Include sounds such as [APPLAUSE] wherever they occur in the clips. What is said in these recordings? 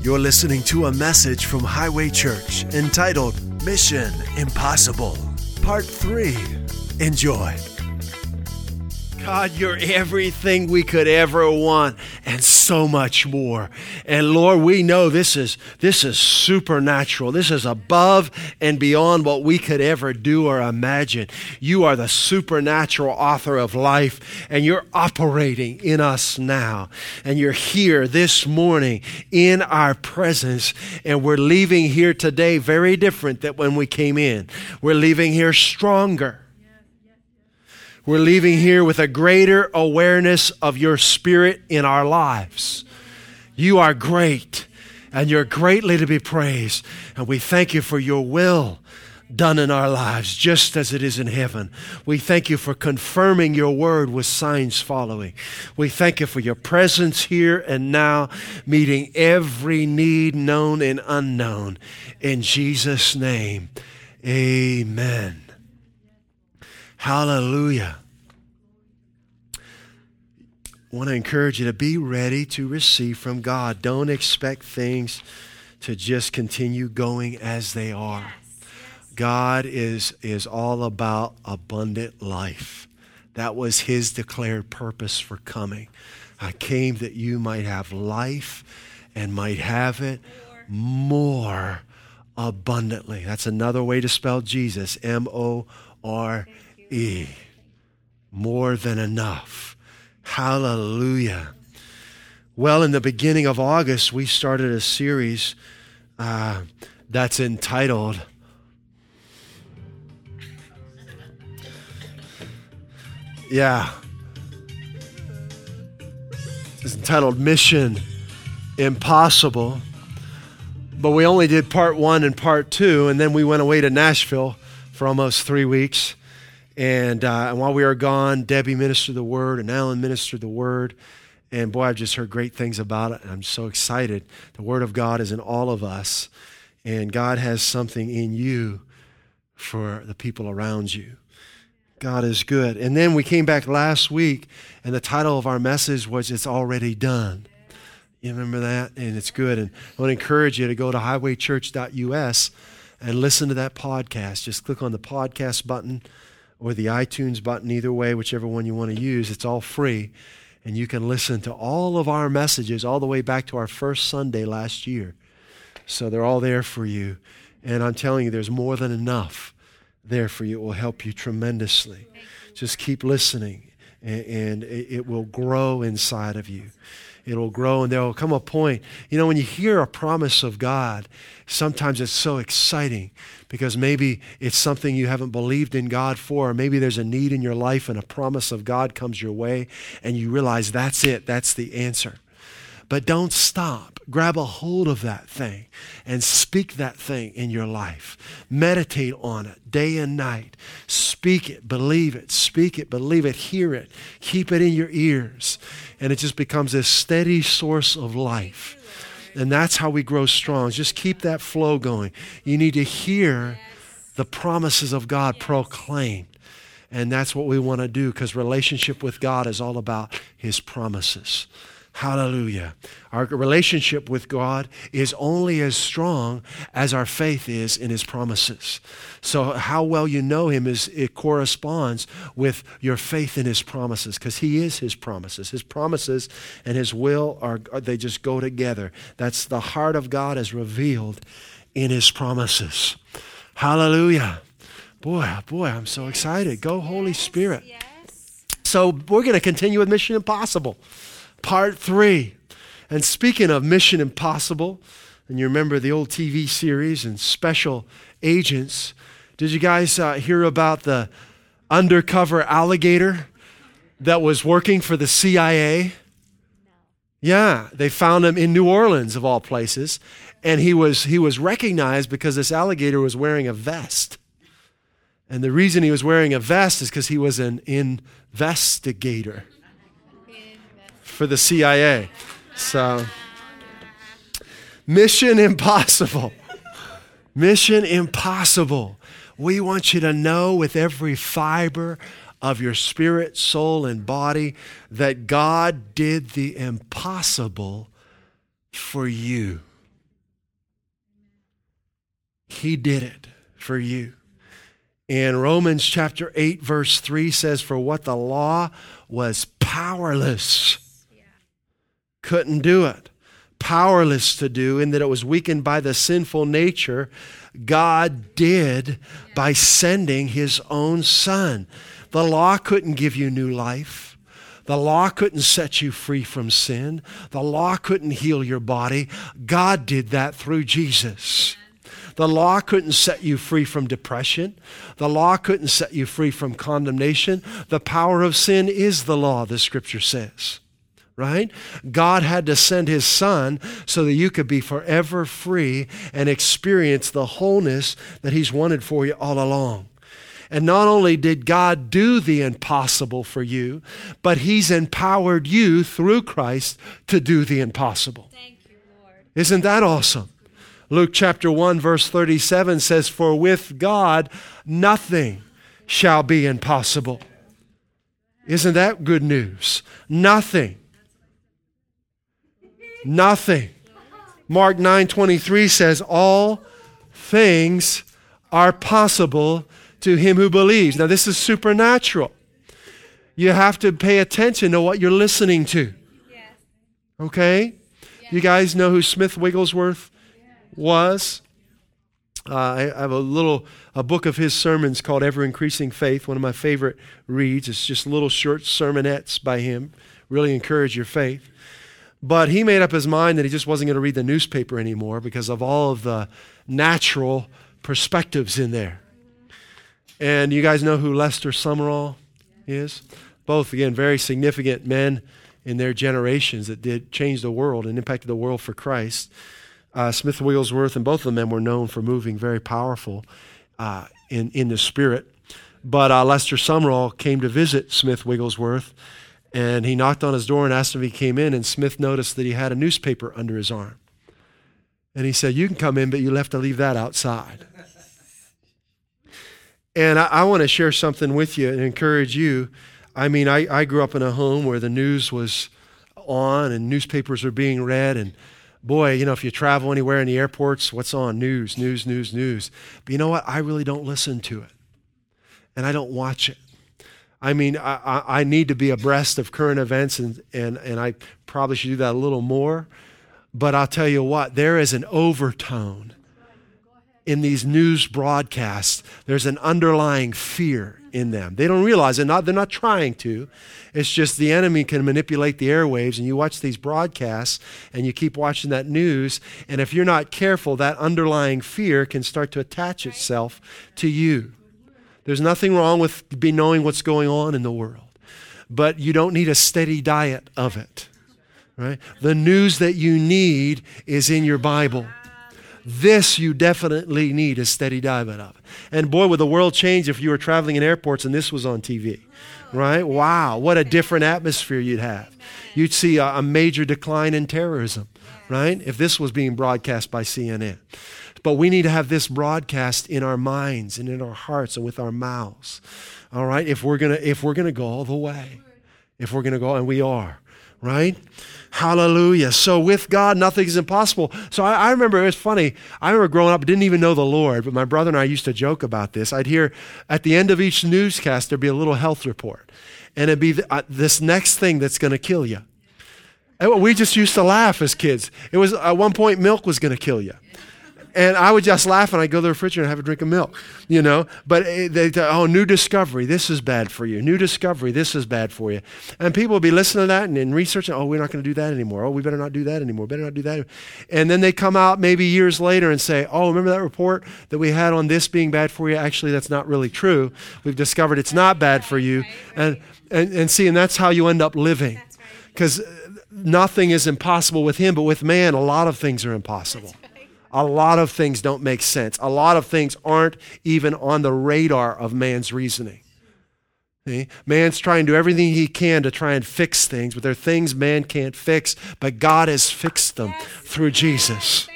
You're listening to a message from Highway Church entitled Mission Impossible, Part 3. Enjoy. God, you're everything we could ever want and so much more. And Lord, we know this is this is supernatural. This is above and beyond what we could ever do or imagine. You are the supernatural author of life and you're operating in us now. And you're here this morning in our presence and we're leaving here today very different than when we came in. We're leaving here stronger. We're leaving here with a greater awareness of your spirit in our lives. You are great, and you're greatly to be praised. And we thank you for your will done in our lives, just as it is in heaven. We thank you for confirming your word with signs following. We thank you for your presence here and now, meeting every need known and unknown. In Jesus' name, amen. Hallelujah. I want to encourage you to be ready to receive from God. Don't expect things to just continue going as they are. God is, is all about abundant life. That was his declared purpose for coming. I came that you might have life and might have it more abundantly. That's another way to spell Jesus M O R E. More than enough. Hallelujah. Well, in the beginning of August, we started a series uh, that's entitled Yeah. It's entitled Mission Impossible. But we only did part one and part two, and then we went away to Nashville for almost three weeks. And, uh, and while we were gone, Debbie ministered the word, and Alan ministered the word. And boy, I've just heard great things about it. I'm so excited. The word of God is in all of us, and God has something in you for the people around you. God is good. And then we came back last week, and the title of our message was It's Already Done. You remember that? And it's good. And I want to encourage you to go to highwaychurch.us and listen to that podcast. Just click on the podcast button or the iTunes button, either way, whichever one you want to use. It's all free. And you can listen to all of our messages all the way back to our first Sunday last year. So they're all there for you. And I'm telling you, there's more than enough there for you. It will help you tremendously. Just keep listening, and, and it will grow inside of you. It'll grow, and there will come a point. You know, when you hear a promise of God, sometimes it's so exciting because maybe it's something you haven't believed in God for, or maybe there's a need in your life and a promise of God comes your way, and you realize that's it, that's the answer. But don't stop. Grab a hold of that thing and speak that thing in your life. Meditate on it day and night. Speak it, believe it, speak it, believe it, hear it, keep it in your ears. And it just becomes a steady source of life. And that's how we grow strong. Just keep that flow going. You need to hear the promises of God proclaimed. And that's what we want to do because relationship with God is all about His promises. Hallelujah. Our relationship with God is only as strong as our faith is in His promises. So, how well you know Him is it corresponds with your faith in His promises, because He is His promises. His promises and His will are they just go together. That's the heart of God as revealed in His promises. Hallelujah. Boy, oh boy, I'm so excited. Go, Holy Spirit. So, we're going to continue with Mission Impossible part three. And speaking of Mission Impossible, and you remember the old TV series and special agents, did you guys uh, hear about the undercover alligator that was working for the CIA? Yeah, they found him in New Orleans of all places, and he was he was recognized because this alligator was wearing a vest. And the reason he was wearing a vest is because he was an investigator for the CIA. So, Mission Impossible. Mission Impossible. We want you to know with every fiber of your spirit, soul, and body that God did the impossible for you. He did it for you. And Romans chapter 8, verse 3 says, For what the law was powerless, couldn't do it, powerless to do, in that it was weakened by the sinful nature, God did by sending his own son. The law couldn't give you new life. The law couldn't set you free from sin. The law couldn't heal your body. God did that through Jesus. The law couldn't set you free from depression. The law couldn't set you free from condemnation. The power of sin is the law, the scripture says. Right? God had to send his son so that you could be forever free and experience the wholeness that he's wanted for you all along. And not only did God do the impossible for you, but He's empowered you through Christ to do the impossible. Thank you, Lord. Isn't that awesome? Luke chapter 1, verse 37 says, For with God nothing shall be impossible. Isn't that good news? Nothing. Nothing. Mark 9:23 says all things are possible to him who believes. Now this is supernatural. You have to pay attention to what you're listening to. Okay? You guys know who Smith Wigglesworth was. Uh, I have a little a book of his sermons called Ever Increasing Faith. One of my favorite reads. It's just little short sermonettes by him. Really encourage your faith. But he made up his mind that he just wasn't going to read the newspaper anymore because of all of the natural perspectives in there. And you guys know who Lester Sumrall is? Both, again, very significant men in their generations that did change the world and impacted the world for Christ. Uh, Smith Wigglesworth and both of them were known for moving very powerful uh, in, in the spirit. But uh, Lester Sumrall came to visit Smith Wigglesworth, and he knocked on his door and asked if he came in, and Smith noticed that he had a newspaper under his arm. And he said, You can come in, but you'll have to leave that outside. And I, I want to share something with you and encourage you. I mean, I, I grew up in a home where the news was on and newspapers were being read and boy, you know, if you travel anywhere in the airports, what's on? News, news, news, news. But you know what? I really don't listen to it. And I don't watch it. I mean, I, I, need to be abreast of current events, and, and, and I probably should do that a little more. But I'll tell you what, there is an overtone in these news broadcasts. There's an underlying fear in them. They don't realize it. Not, they're not trying to. It's just the enemy can manipulate the airwaves, and you watch these broadcasts and you keep watching that news. And if you're not careful, that underlying fear can start to attach itself to you. There's nothing wrong with be knowing what's going on in the world, but you don't need a steady diet of it. Right? The news that you need is in your Bible. This you definitely need a steady diet of. And boy, would the world change if you were traveling in airports and this was on TV, right? Wow, what a different atmosphere you'd have. You'd see a, a major decline in terrorism, right? If this was being broadcast by CNN. But we need to have this broadcast in our minds and in our hearts and with our mouths. All right? If we're to if we're to go all the way. If we're to go and we are, right? Hallelujah. So with God, nothing is impossible. So I, I, remember it was funny. I remember growing up, didn't even know the Lord, but my brother and I used to joke about this. I'd hear at the end of each newscast, there'd be a little health report. And it'd be th- uh, this next thing that's going to kill you. And we just used to laugh as kids. It was at one point, milk was going to kill you. And I would just laugh and I'd go to the refrigerator and have a drink of milk, you know. But eh, they, oh, new discovery, this is bad for you. New discovery, this is bad for you. And people would be listening to that and, and researching, oh, we're not going to do that anymore. Oh, we better not do that anymore. Better not do that. And then they come out maybe years later and say, oh, remember that report that we had on this being bad for you? Actually, that's not really true. We've discovered it's not bad for you. And, and, and see, and that's how you end up living. Because eh, nothing is impossible with him, but with man, a lot of things are impossible a lot of things don't make sense. A lot of things aren't even on the radar of man's reasoning. See? Man's trying to do everything he can to try and fix things, but there are things man can't fix, but God has fixed them yes. through Jesus.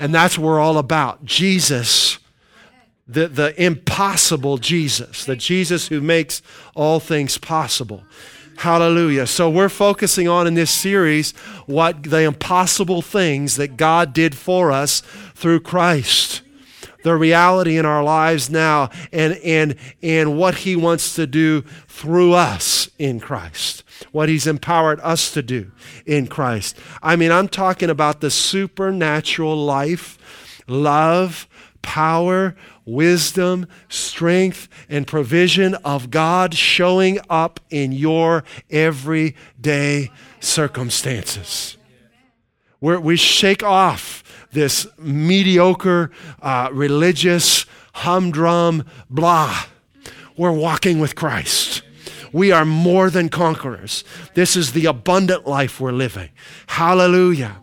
And that's what we're all about. Jesus, the, the impossible Jesus, the Jesus who makes all things possible. Hallelujah. So we're focusing on in this series what the impossible things that God did for us through Christ. the reality in our lives now and, and, and what He wants to do through us in Christ, what He's empowered us to do in Christ. I mean, I'm talking about the supernatural life, love, power, wisdom, strength, and provision of God showing up in your everyday circumstances. Where we shake off this mediocre, uh, religious, humdrum, blah. We're walking with Christ. We are more than conquerors. This is the abundant life we're living. Hallelujah.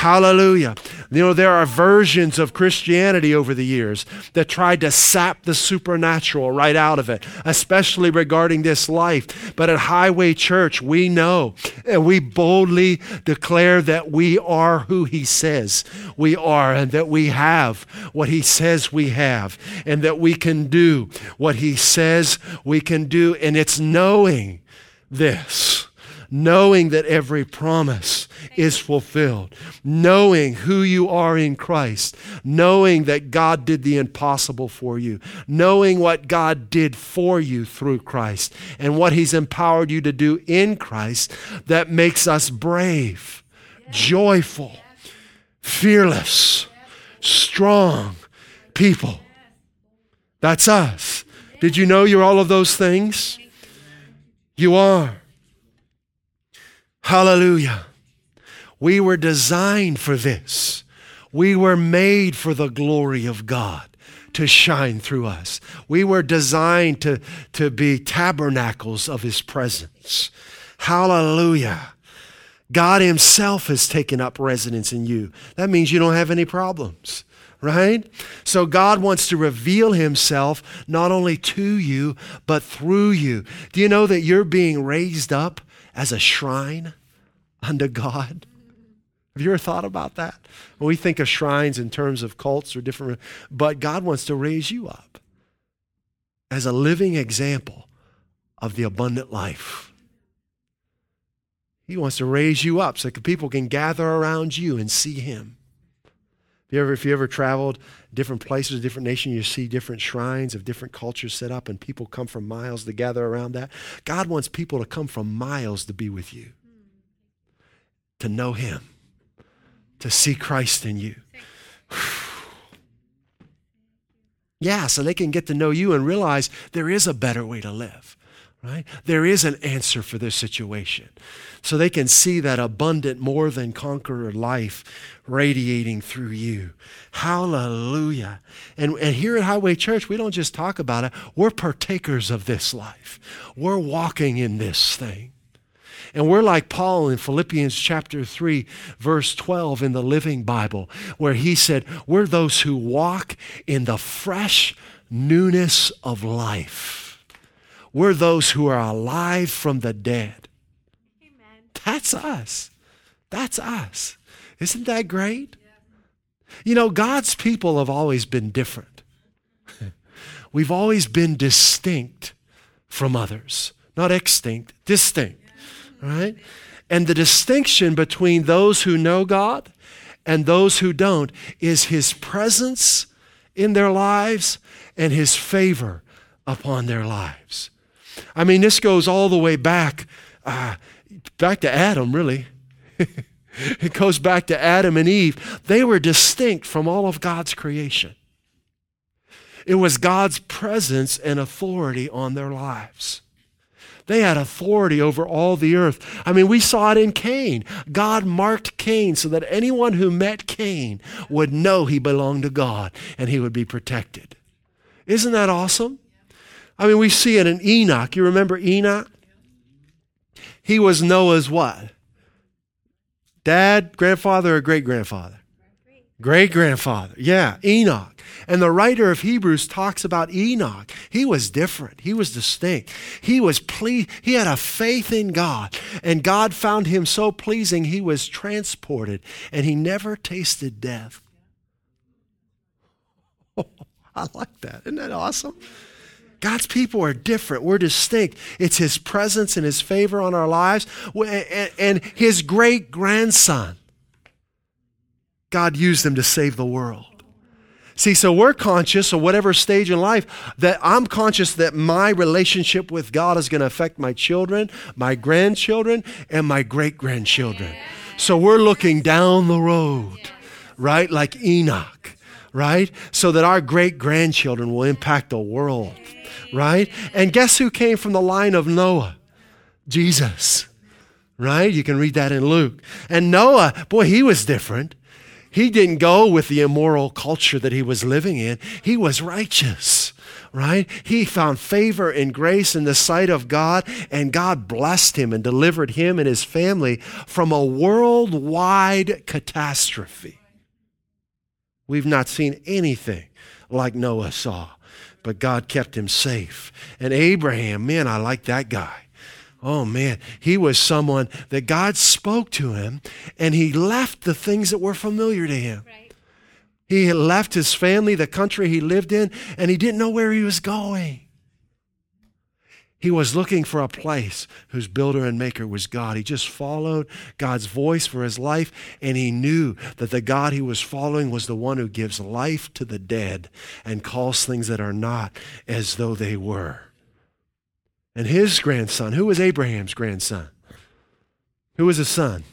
Hallelujah. You know, there are versions of Christianity over the years that tried to sap the supernatural right out of it, especially regarding this life. But at Highway Church, we know and we boldly declare that we are who He says we are and that we have what He says we have and that we can do what He says we can do. And it's knowing this knowing that every promise is fulfilled, knowing who you are in Christ, knowing that God did the impossible for you, knowing what God did for you through Christ and what He's empowered you to do in Christ that makes us brave, joyful, fearless, strong people. That's us. Did you know you're all of those things? You are. Hallelujah. We were designed for this. We were made for the glory of God to shine through us. We were designed to, to be tabernacles of His presence. Hallelujah. God Himself has taken up residence in you. That means you don't have any problems, right? So God wants to reveal Himself not only to you, but through you. Do you know that you're being raised up as a shrine unto God? Have you ever thought about that? We think of shrines in terms of cults or different, but God wants to raise you up as a living example of the abundant life. He wants to raise you up so that people can gather around you and see Him. If you ever, if you ever traveled different places, different nations, you see different shrines of different cultures set up, and people come from miles to gather around that. God wants people to come from miles to be with you, to know Him to see Christ in you. [SIGHS] yeah, so they can get to know you and realize there is a better way to live, right? There is an answer for this situation. So they can see that abundant, more than conqueror life radiating through you. Hallelujah. And, and here at Highway Church, we don't just talk about it, we're partakers of this life. We're walking in this thing. And we're like Paul in Philippians chapter 3, verse 12 in the Living Bible, where he said, We're those who walk in the fresh newness of life. We're those who are alive from the dead. Amen. That's us. That's us. Isn't that great? Yeah. You know, God's people have always been different. [LAUGHS] We've always been distinct from others, not extinct, distinct right? And the distinction between those who know God and those who don't is His presence in their lives and His favor upon their lives. I mean, this goes all the way back, uh, back to Adam, really. [LAUGHS] it goes back to Adam and Eve. They were distinct from all of God's creation. It was God's presence and authority on their lives. They had authority over all the earth. I mean, we saw it in Cain. God marked Cain so that anyone who met Cain would know he belonged to God and he would be protected. Isn't that awesome? I mean, we see it in Enoch. You remember Enoch? He was Noah's what? Dad, grandfather, or great grandfather? Great grandfather. Yeah, Enoch. And the writer of Hebrews talks about Enoch. He was different. He was distinct. He was ple- he had a faith in God, and God found him so pleasing he was transported and he never tasted death. Oh, [LAUGHS] I like that. Isn't that awesome? God's people are different. We're distinct. It's His presence and His favor on our lives. And His great grandson, God used them to save the world. See, so we're conscious of whatever stage in life that I'm conscious that my relationship with God is going to affect my children, my grandchildren, and my great grandchildren. So we're looking down the road, right? Like Enoch, right? So that our great grandchildren will impact the world, right? And guess who came from the line of Noah? Jesus, right? You can read that in Luke. And Noah, boy, he was different. He didn't go with the immoral culture that he was living in. He was righteous, right? He found favor and grace in the sight of God, and God blessed him and delivered him and his family from a worldwide catastrophe. We've not seen anything like Noah saw, but God kept him safe. And Abraham, man, I like that guy. Oh man, he was someone that God spoke to him and he left the things that were familiar to him. Right. He had left his family, the country he lived in, and he didn't know where he was going. He was looking for a place whose builder and maker was God. He just followed God's voice for his life, and he knew that the God he was following was the one who gives life to the dead and calls things that are not as though they were. And his grandson, who was Abraham's grandson? Who was his son?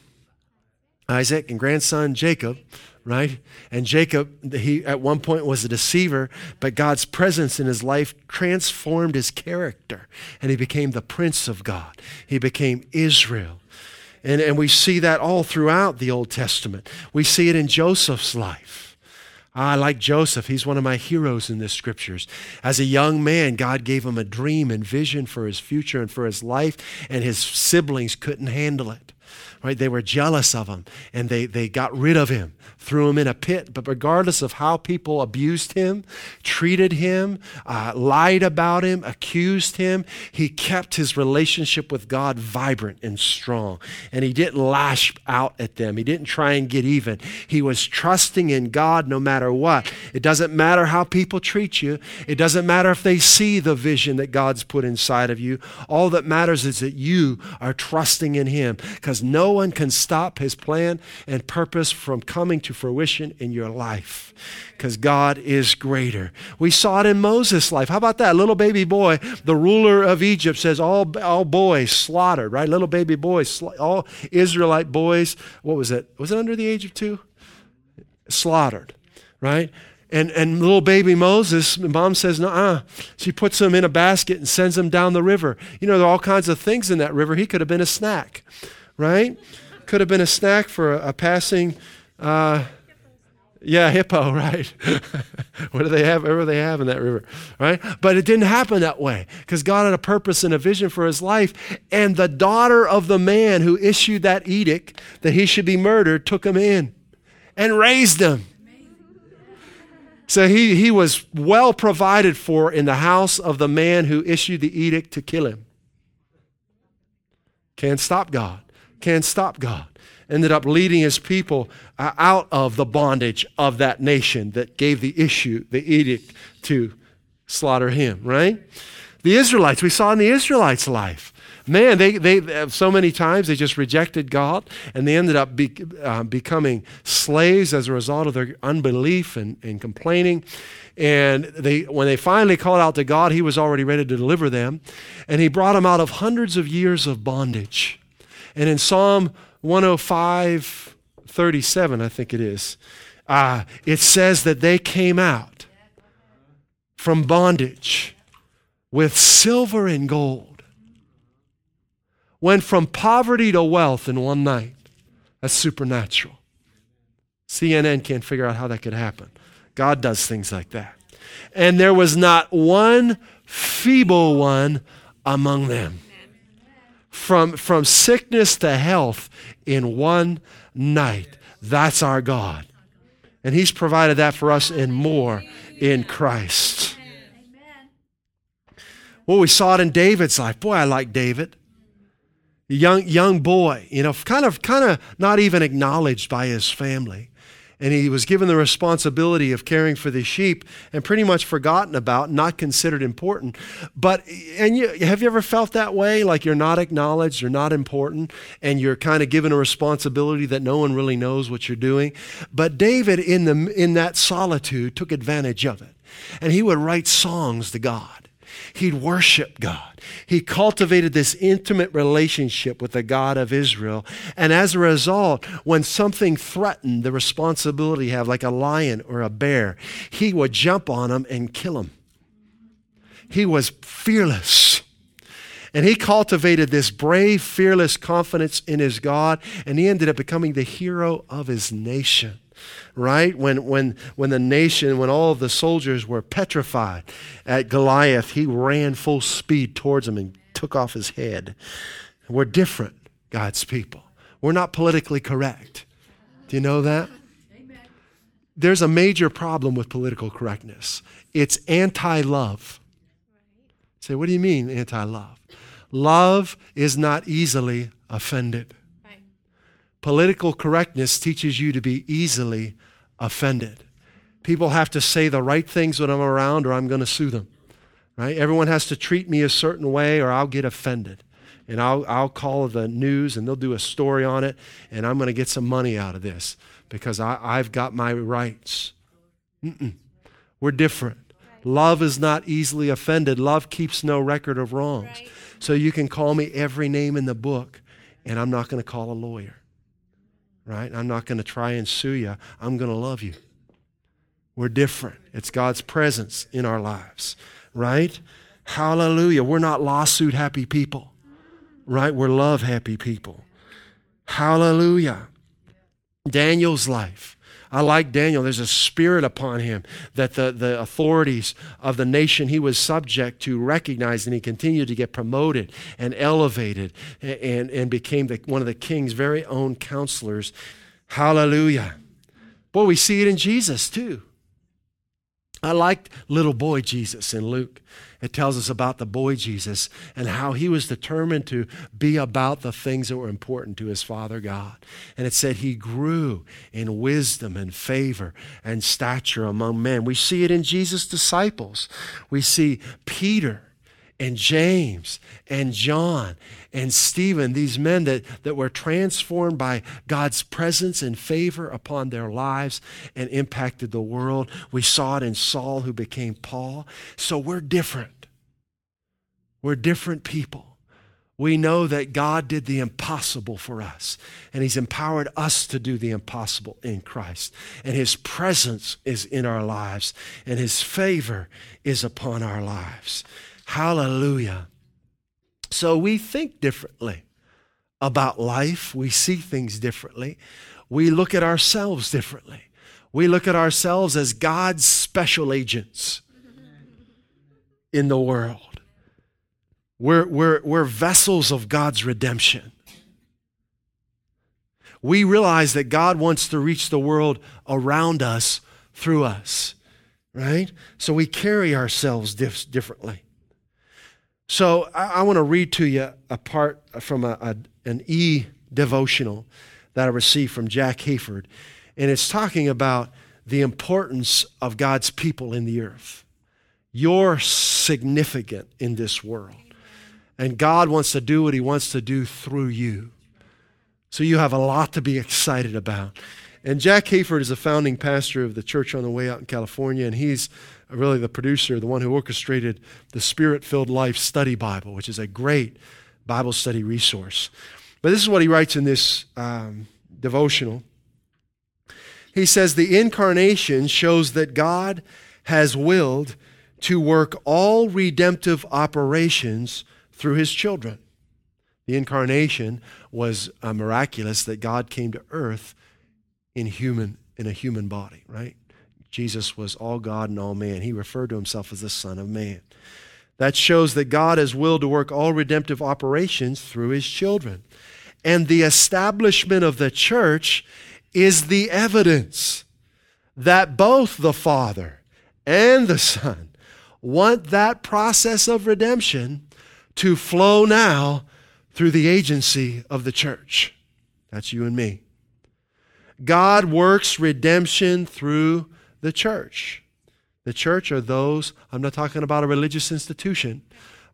Isaac and grandson Jacob, right? And Jacob, he at one point was a deceiver, but God's presence in his life transformed his character, and he became the prince of God. He became Israel. And, and we see that all throughout the Old Testament. We see it in Joseph's life. Ah, I like Joseph. He's one of my heroes in the scriptures. As a young man, God gave him a dream and vision for his future and for his life, and his siblings couldn't handle it. Right? They were jealous of him and they, they got rid of him threw him in a pit. But regardless of how people abused him, treated him, uh, lied about him, accused him, he kept his relationship with God vibrant and strong. And he didn't lash out at them, he didn't try and get even. He was trusting in God no matter what. It doesn't matter how people treat you, it doesn't matter if they see the vision that God's put inside of you. All that matters is that you are trusting in him because no one can stop his plan and purpose from coming to fruition in your life because God is greater. We saw it in Moses' life. How about that? Little baby boy, the ruler of Egypt says, all, all boys slaughtered, right? Little baby boys, all Israelite boys, what was it? Was it under the age of two? Slaughtered, right? And, and little baby Moses, mom says, no, She puts him in a basket and sends him down the river. You know, there are all kinds of things in that river. He could have been a snack, right? Could have been a snack for a, a passing uh, yeah, hippo, [LAUGHS] right? [LAUGHS] what do they have? Whatever they have in that river, right? But it didn't happen that way because God had a purpose and a vision for his life. And the daughter of the man who issued that edict that he should be murdered took him in and raised him. So he, he was well provided for in the house of the man who issued the edict to kill him. Can't stop God. Can't stop God ended up leading his people uh, out of the bondage of that nation that gave the issue, the edict to slaughter him, right? The Israelites, we saw in the Israelites' life. Man, they, they so many times they just rejected God and they ended up be, uh, becoming slaves as a result of their unbelief and, and complaining. And they, when they finally called out to God, He was already ready to deliver them. And He brought them out of hundreds of years of bondage. And in Psalm 105 37, I think it is, uh, it says that they came out from bondage with silver and gold, went from poverty to wealth in one night. That's supernatural. CNN can't figure out how that could happen. God does things like that. And there was not one feeble one among them from, from sickness to health in one night. That's our God. And He's provided that for us and more in Christ. Well, we saw it in David's life. Boy, I like David. Young, young boy, you know, kind of, kind of not even acknowledged by his family. And he was given the responsibility of caring for the sheep and pretty much forgotten about, not considered important. But and you, have you ever felt that way, like you're not acknowledged, you're not important, and you're kind of given a responsibility that no one really knows what you're doing? But David, in the in that solitude, took advantage of it, and he would write songs to God. He'd worship God. He cultivated this intimate relationship with the God of Israel. And as a result, when something threatened the responsibility he had, like a lion or a bear, he would jump on them and kill them. He was fearless. And he cultivated this brave, fearless confidence in his God, and he ended up becoming the hero of his nation right? When, when, when the nation, when all of the soldiers were petrified at Goliath, he ran full speed towards him and took off his head. We're different, God's people. We're not politically correct. Do you know that? Amen. There's a major problem with political correctness it's anti love. Say, what do you mean anti love? Love is not easily offended. Political correctness teaches you to be easily offended. People have to say the right things when I'm around or I'm going to sue them. Right? Everyone has to treat me a certain way or I'll get offended. And I'll, I'll call the news and they'll do a story on it and I'm going to get some money out of this because I, I've got my rights. Mm-mm. We're different. Love is not easily offended. Love keeps no record of wrongs. Right. So you can call me every name in the book, and I'm not going to call a lawyer right? I'm not going to try and sue you. I'm going to love you. We're different. It's God's presence in our lives, right? Hallelujah. We're not lawsuit happy people, right? We're love happy people. Hallelujah. Daniel's life. I like Daniel. There's a spirit upon him that the, the authorities of the nation he was subject to recognized, and he continued to get promoted and elevated and, and became the, one of the king's very own counselors. Hallelujah. Boy, we see it in Jesus too. I liked little boy Jesus in Luke. It tells us about the boy Jesus and how he was determined to be about the things that were important to his Father God. And it said he grew in wisdom and favor and stature among men. We see it in Jesus' disciples. We see Peter and James and John and Stephen, these men that, that were transformed by God's presence and favor upon their lives and impacted the world. We saw it in Saul, who became Paul. So we're different. We're different people. We know that God did the impossible for us, and He's empowered us to do the impossible in Christ. And His presence is in our lives, and His favor is upon our lives. Hallelujah. So we think differently about life. We see things differently. We look at ourselves differently. We look at ourselves as God's special agents in the world. We're, we're, we're vessels of God's redemption. We realize that God wants to reach the world around us through us, right? So we carry ourselves dif- differently. So I, I want to read to you a part from a, a, an e devotional that I received from Jack Hayford. And it's talking about the importance of God's people in the earth. You're significant in this world. And God wants to do what He wants to do through you. So you have a lot to be excited about. And Jack Hayford is a founding pastor of the church on the way out in California, and he's really the producer, the one who orchestrated the Spirit Filled Life Study Bible, which is a great Bible study resource. But this is what he writes in this um, devotional. He says, The incarnation shows that God has willed to work all redemptive operations through his children. The incarnation was a miraculous that God came to earth in human in a human body, right? Jesus was all God and all man. He referred to himself as the Son of Man. That shows that God has willed to work all redemptive operations through his children. And the establishment of the church is the evidence that both the Father and the Son want that process of redemption to flow now through the agency of the church. That's you and me. God works redemption through the church. The church are those, I'm not talking about a religious institution,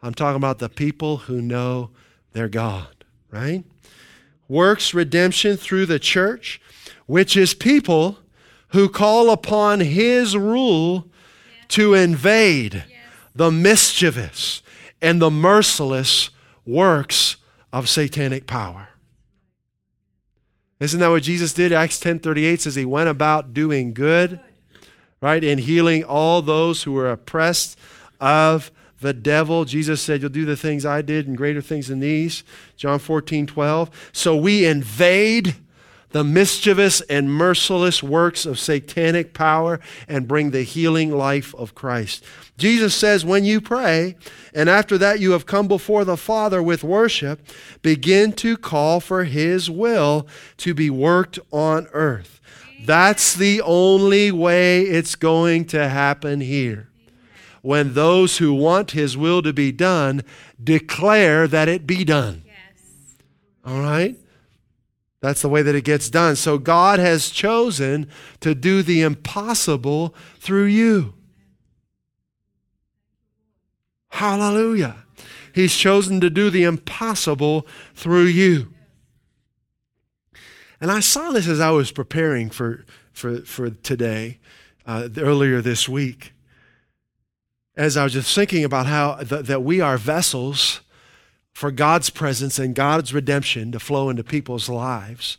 I'm talking about the people who know their God, right? Works redemption through the church, which is people who call upon his rule to invade the mischievous and the merciless works of satanic power. Isn't that what Jesus did? Acts 10:38 says he went about doing good, right? And healing all those who were oppressed of the devil. Jesus said, You'll do the things I did and greater things than these. John 14, 12. So we invade the mischievous and merciless works of satanic power and bring the healing life of Christ. Jesus says, when you pray, and after that you have come before the Father with worship, begin to call for His will to be worked on earth. That's the only way it's going to happen here. When those who want His will to be done declare that it be done. Yes. All right? That's the way that it gets done. So God has chosen to do the impossible through you. Hallelujah. He's chosen to do the impossible through you. And I saw this as I was preparing for, for, for today, uh, earlier this week. As I was just thinking about how th- that we are vessels for God's presence and God's redemption to flow into people's lives.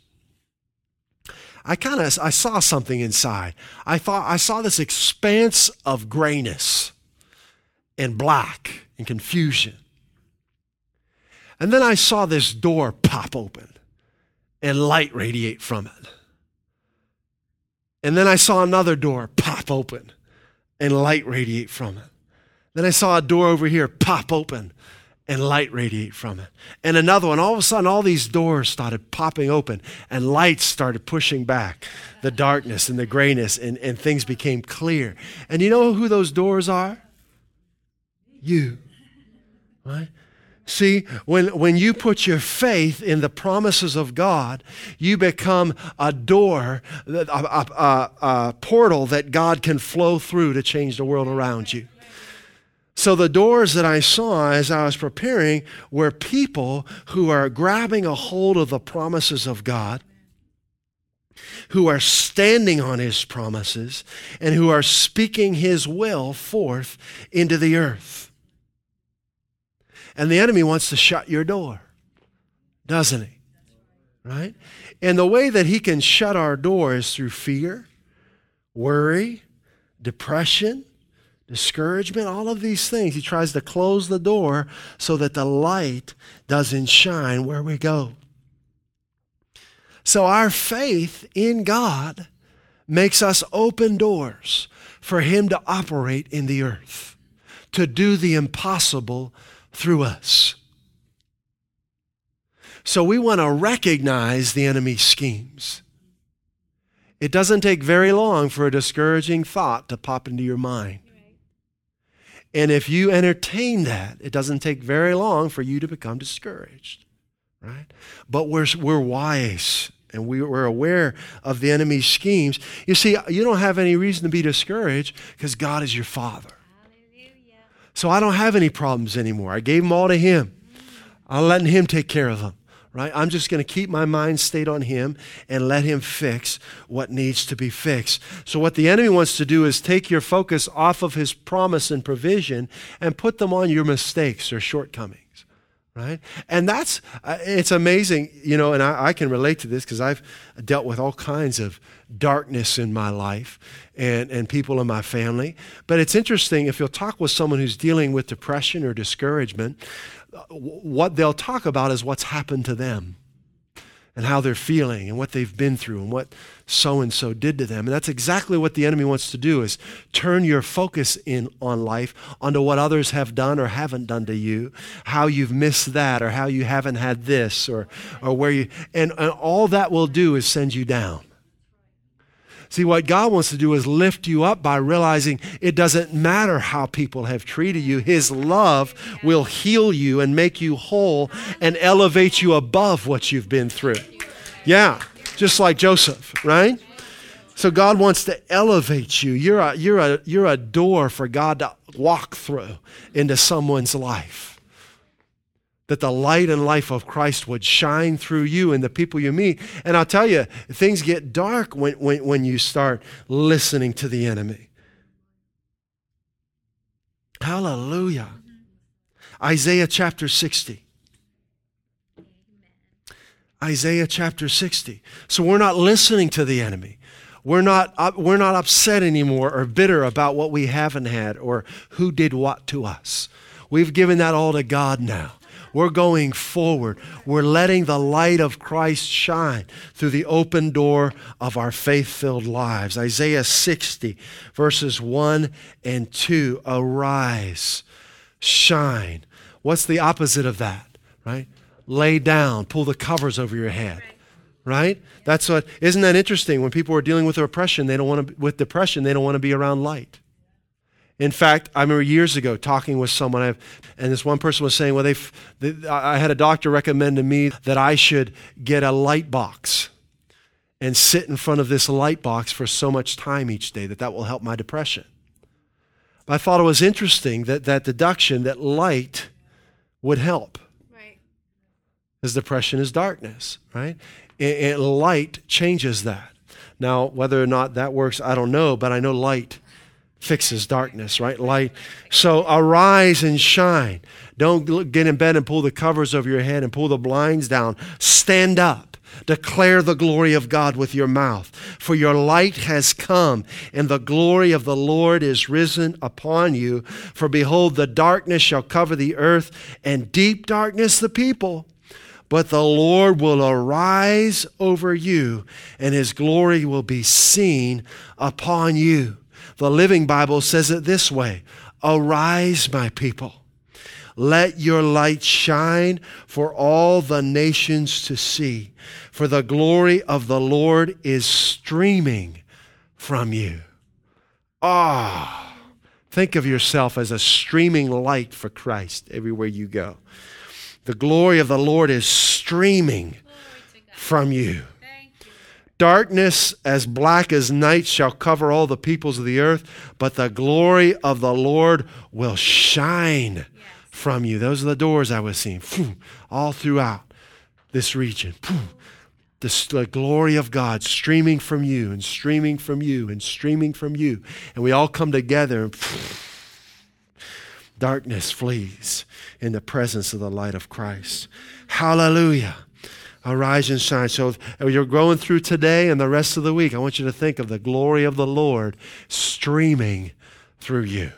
I kind of I saw something inside. I thought I saw this expanse of grayness and black and confusion. And then I saw this door pop open and light radiate from it. And then I saw another door pop open and light radiate from it. Then I saw a door over here pop open and light radiate from it. And another one, all of a sudden, all these doors started popping open and lights started pushing back the darkness and the grayness, and, and things became clear. And you know who those doors are? You. Right? See, when, when you put your faith in the promises of God, you become a door, a, a, a, a portal that God can flow through to change the world around you. So, the doors that I saw as I was preparing were people who are grabbing a hold of the promises of God, who are standing on His promises, and who are speaking His will forth into the earth. And the enemy wants to shut your door, doesn't he? Right? And the way that he can shut our door is through fear, worry, depression discouragement, all of these things. He tries to close the door so that the light doesn't shine where we go. So our faith in God makes us open doors for Him to operate in the earth, to do the impossible through us. So we want to recognize the enemy's schemes. It doesn't take very long for a discouraging thought to pop into your mind. And if you entertain that, it doesn't take very long for you to become discouraged, right? But we're, we're wise and we, we're aware of the enemy's schemes. You see, you don't have any reason to be discouraged because God is your Father. So I don't have any problems anymore. I gave them all to Him. I'm letting Him take care of them right? I'm just going to keep my mind stayed on Him and let Him fix what needs to be fixed. So, what the enemy wants to do is take your focus off of His promise and provision and put them on your mistakes or shortcomings. Right? And that's, uh, it's amazing, you know, and I, I can relate to this because I've dealt with all kinds of darkness in my life and, and people in my family. But it's interesting if you'll talk with someone who's dealing with depression or discouragement, what they'll talk about is what's happened to them and how they're feeling and what they've been through and what so and so did to them. And that's exactly what the enemy wants to do is turn your focus in on life onto what others have done or haven't done to you, how you've missed that or how you haven't had this or or where you and, and all that will do is send you down. See, what God wants to do is lift you up by realizing it doesn't matter how people have treated you. His love will heal you and make you whole and elevate you above what you've been through. Yeah. Just like Joseph, right? So God wants to elevate you. You're a, you're a, you're a door for God to walk through into someone's life. That the light and life of Christ would shine through you and the people you meet. And I'll tell you, things get dark when, when, when you start listening to the enemy. Hallelujah. Isaiah chapter 60. Isaiah chapter 60. So we're not listening to the enemy. We're not, we're not upset anymore or bitter about what we haven't had or who did what to us. We've given that all to God now. We're going forward. We're letting the light of Christ shine through the open door of our faith filled lives. Isaiah 60, verses 1 and 2. Arise, shine. What's the opposite of that, right? Lay down, pull the covers over your head right? That's what isn't that interesting when people are dealing with oppression, they don't want to with depression, they don't want to be around light. In fact, I remember years ago talking with someone, I've, and this one person was saying, "Well, they, they, I had a doctor recommend to me that I should get a light box and sit in front of this light box for so much time each day that that will help my depression." But I thought it was interesting that that deduction that light would help. Because depression is darkness, right? And light changes that. Now, whether or not that works, I don't know, but I know light fixes darkness, right? Light. So arise and shine. Don't get in bed and pull the covers over your head and pull the blinds down. Stand up. Declare the glory of God with your mouth. For your light has come, and the glory of the Lord is risen upon you. For behold, the darkness shall cover the earth, and deep darkness the people but the Lord will arise over you, and his glory will be seen upon you. The Living Bible says it this way Arise, my people. Let your light shine for all the nations to see, for the glory of the Lord is streaming from you. Ah, think of yourself as a streaming light for Christ everywhere you go. The glory of the Lord is streaming from you. Darkness as black as night shall cover all the peoples of the earth, but the glory of the Lord will shine from you. Those are the doors I was seeing all throughout this region. The, glory of God streaming from you and streaming from you and streaming from you. And we all come together and darkness flees in the presence of the light of Christ. Hallelujah. Arise and shine. So you're going through today and the rest of the week, I want you to think of the glory of the Lord streaming through you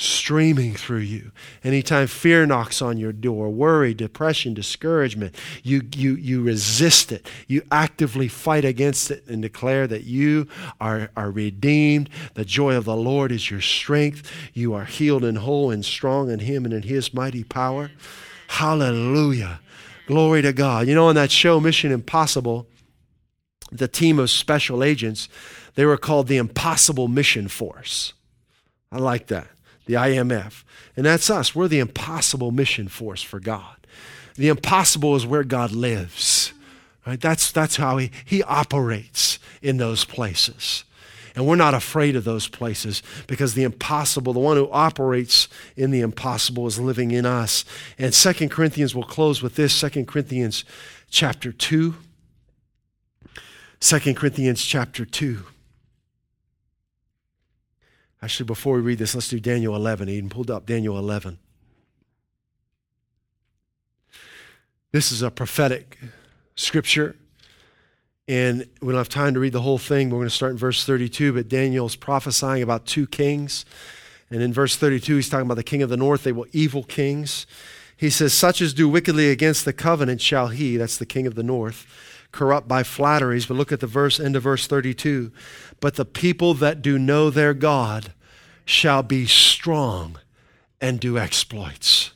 streaming through you. Anytime fear knocks on your door, worry, depression, discouragement, you, you, you resist it. You actively fight against it and declare that you are, are redeemed. The joy of the Lord is your strength. You are healed and whole and strong in Him and in His mighty power. Hallelujah. Glory to God. You know, on that show, Mission Impossible, the team of special agents, they were called the Impossible Mission Force. I like that the IMF. And that's us. We're the impossible mission force for God. The impossible is where God lives. Right? That's, that's how he, he operates in those places. And we're not afraid of those places because the impossible, the one who operates in the impossible is living in us. And Second Corinthians, will close with this Second Corinthians chapter 2. 2 Corinthians chapter 2. Actually, before we read this, let's do Daniel 11. Eden pulled up Daniel 11. This is a prophetic scripture. And we don't have time to read the whole thing. We're going to start in verse 32. But Daniel's prophesying about two kings. And in verse 32, he's talking about the king of the north. They were evil kings. He says, Such as do wickedly against the covenant shall he, that's the king of the north, corrupt by flatteries. But look at the verse, end of verse 32. But the people that do know their God shall be strong and do exploits.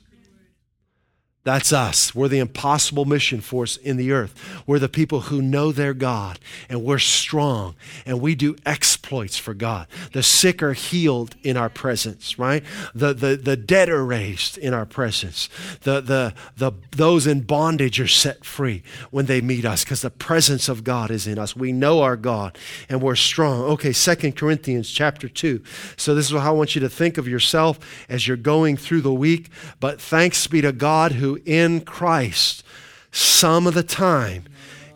That's us. We're the impossible mission force in the earth. We're the people who know their God and we're strong and we do exploits for God. The sick are healed in our presence, right? The, the, the dead are raised in our presence. The, the, the, those in bondage are set free when they meet us because the presence of God is in us. We know our God and we're strong. Okay, Second Corinthians chapter 2. So this is how I want you to think of yourself as you're going through the week. But thanks be to God who in Christ some of the time.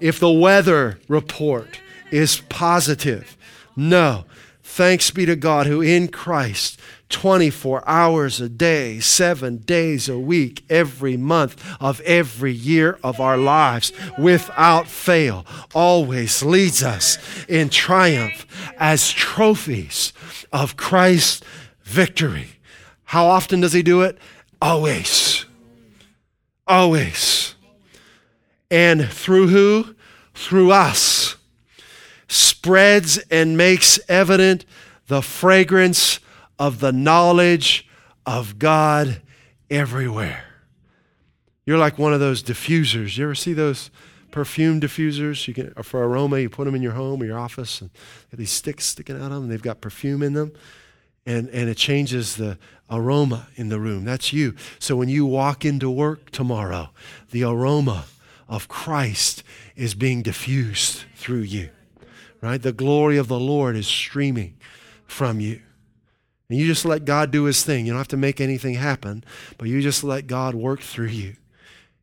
If the weather report is positive, no. Thanks be to God who in Christ 24 hours a day, seven days a week, every month of every year of our lives, without fail, always leads us in triumph as trophies of Christ's victory. How often does he do it? Always. Always. And through who? Through us. Spreads and makes evident the fragrance of the knowledge of God everywhere. You're like one of those diffusers. You ever see those perfume diffusers? You can for aroma. You put them in your home or your office, and these sticks sticking out of them. They've got perfume in them, and and it changes the aroma in the room. That's you. So when you walk into work tomorrow, the aroma of Christ is being diffused through you. Right? The glory of the Lord is streaming from you. And you just let God do his thing. You don't have to make anything happen, but you just let God work through you.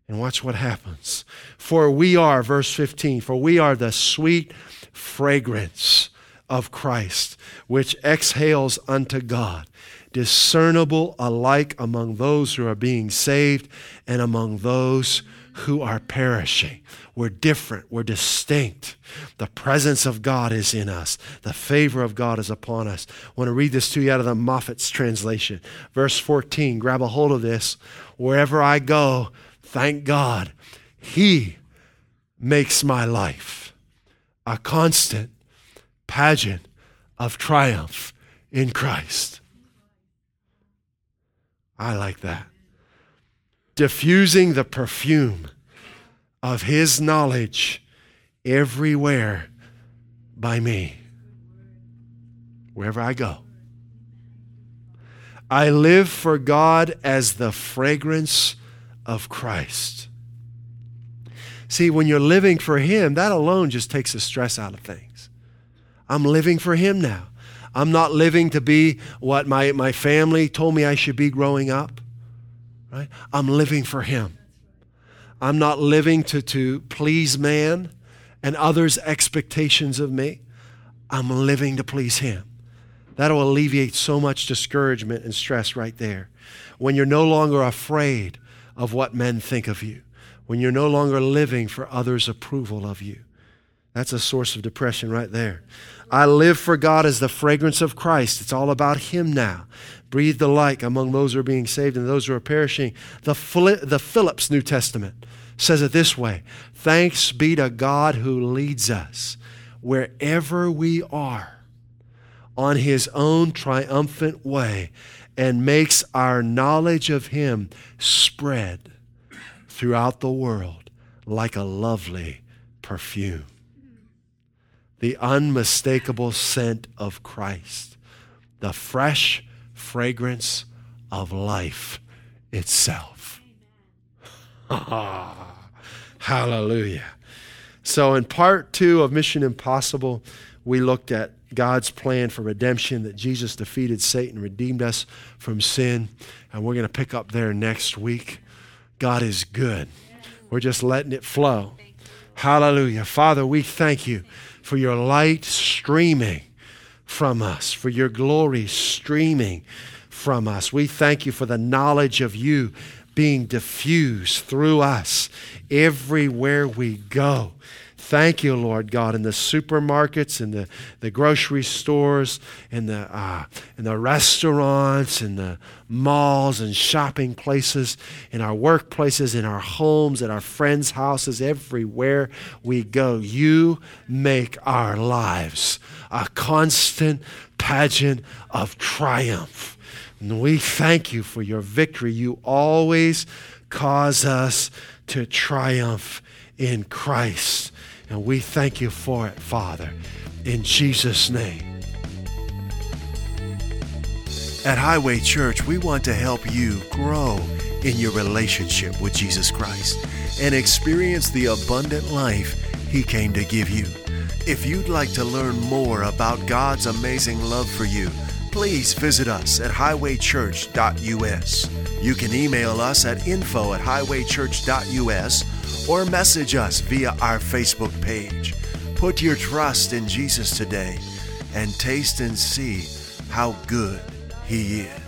And watch what happens. For we are, verse 15, for we are the sweet fragrance of Christ, which exhales unto God discernible alike among those who are being saved and among those who are perishing. We're different, we're distinct. The presence of God is in us, the favor of God is upon us. I want to read this to you out of the Moffatt's translation. Verse 14, grab a hold of this. Wherever I go, thank God, He makes my life a constant pageant of triumph in Christ. I like that. Diffusing the perfume of His knowledge everywhere by me, wherever I go. I live for God as the fragrance of Christ. See, when you're living for Him, that alone just takes the stress out of things. I'm living for Him now. I'm not living to be what my, my family told me I should be growing up. Right? I'm living for Him. I'm not living to, to please man and others' expectations of me. I'm living to please Him. That'll alleviate so much discouragement and stress right there. When you're no longer afraid of what men think of you, when you're no longer living for others' approval of you. That's a source of depression right there. I live for God as the fragrance of Christ. It's all about Him now. Breathed alike among those who are being saved and those who are perishing. The, the Phillips New Testament says it this way Thanks be to God who leads us wherever we are on His own triumphant way and makes our knowledge of Him spread throughout the world like a lovely perfume the unmistakable scent of Christ, the fresh fragrance of life itself. [LAUGHS] Hallelujah. So, in part two of Mission Impossible, we looked at God's plan for redemption, that Jesus defeated Satan, redeemed us from sin, and we're going to pick up there next week. God is good. We're just letting it flow. Hallelujah. Father, we thank you for your light streaming from us, for your glory streaming from us. We thank you for the knowledge of you being diffused through us everywhere we go. Thank you, Lord God, in the supermarkets, in the, the grocery stores, in the, uh, in the restaurants, in the malls and shopping places, in our workplaces, in our homes, in our friends' houses, everywhere we go. You make our lives a constant pageant of triumph. And we thank you for your victory. You always cause us to triumph in Christ. And we thank you for it, Father, in Jesus' name. At Highway Church, we want to help you grow in your relationship with Jesus Christ and experience the abundant life He came to give you. If you'd like to learn more about God's amazing love for you, please visit us at highwaychurch.us. You can email us at info at highwaychurch.us or message us via our Facebook page. Put your trust in Jesus today and taste and see how good He is.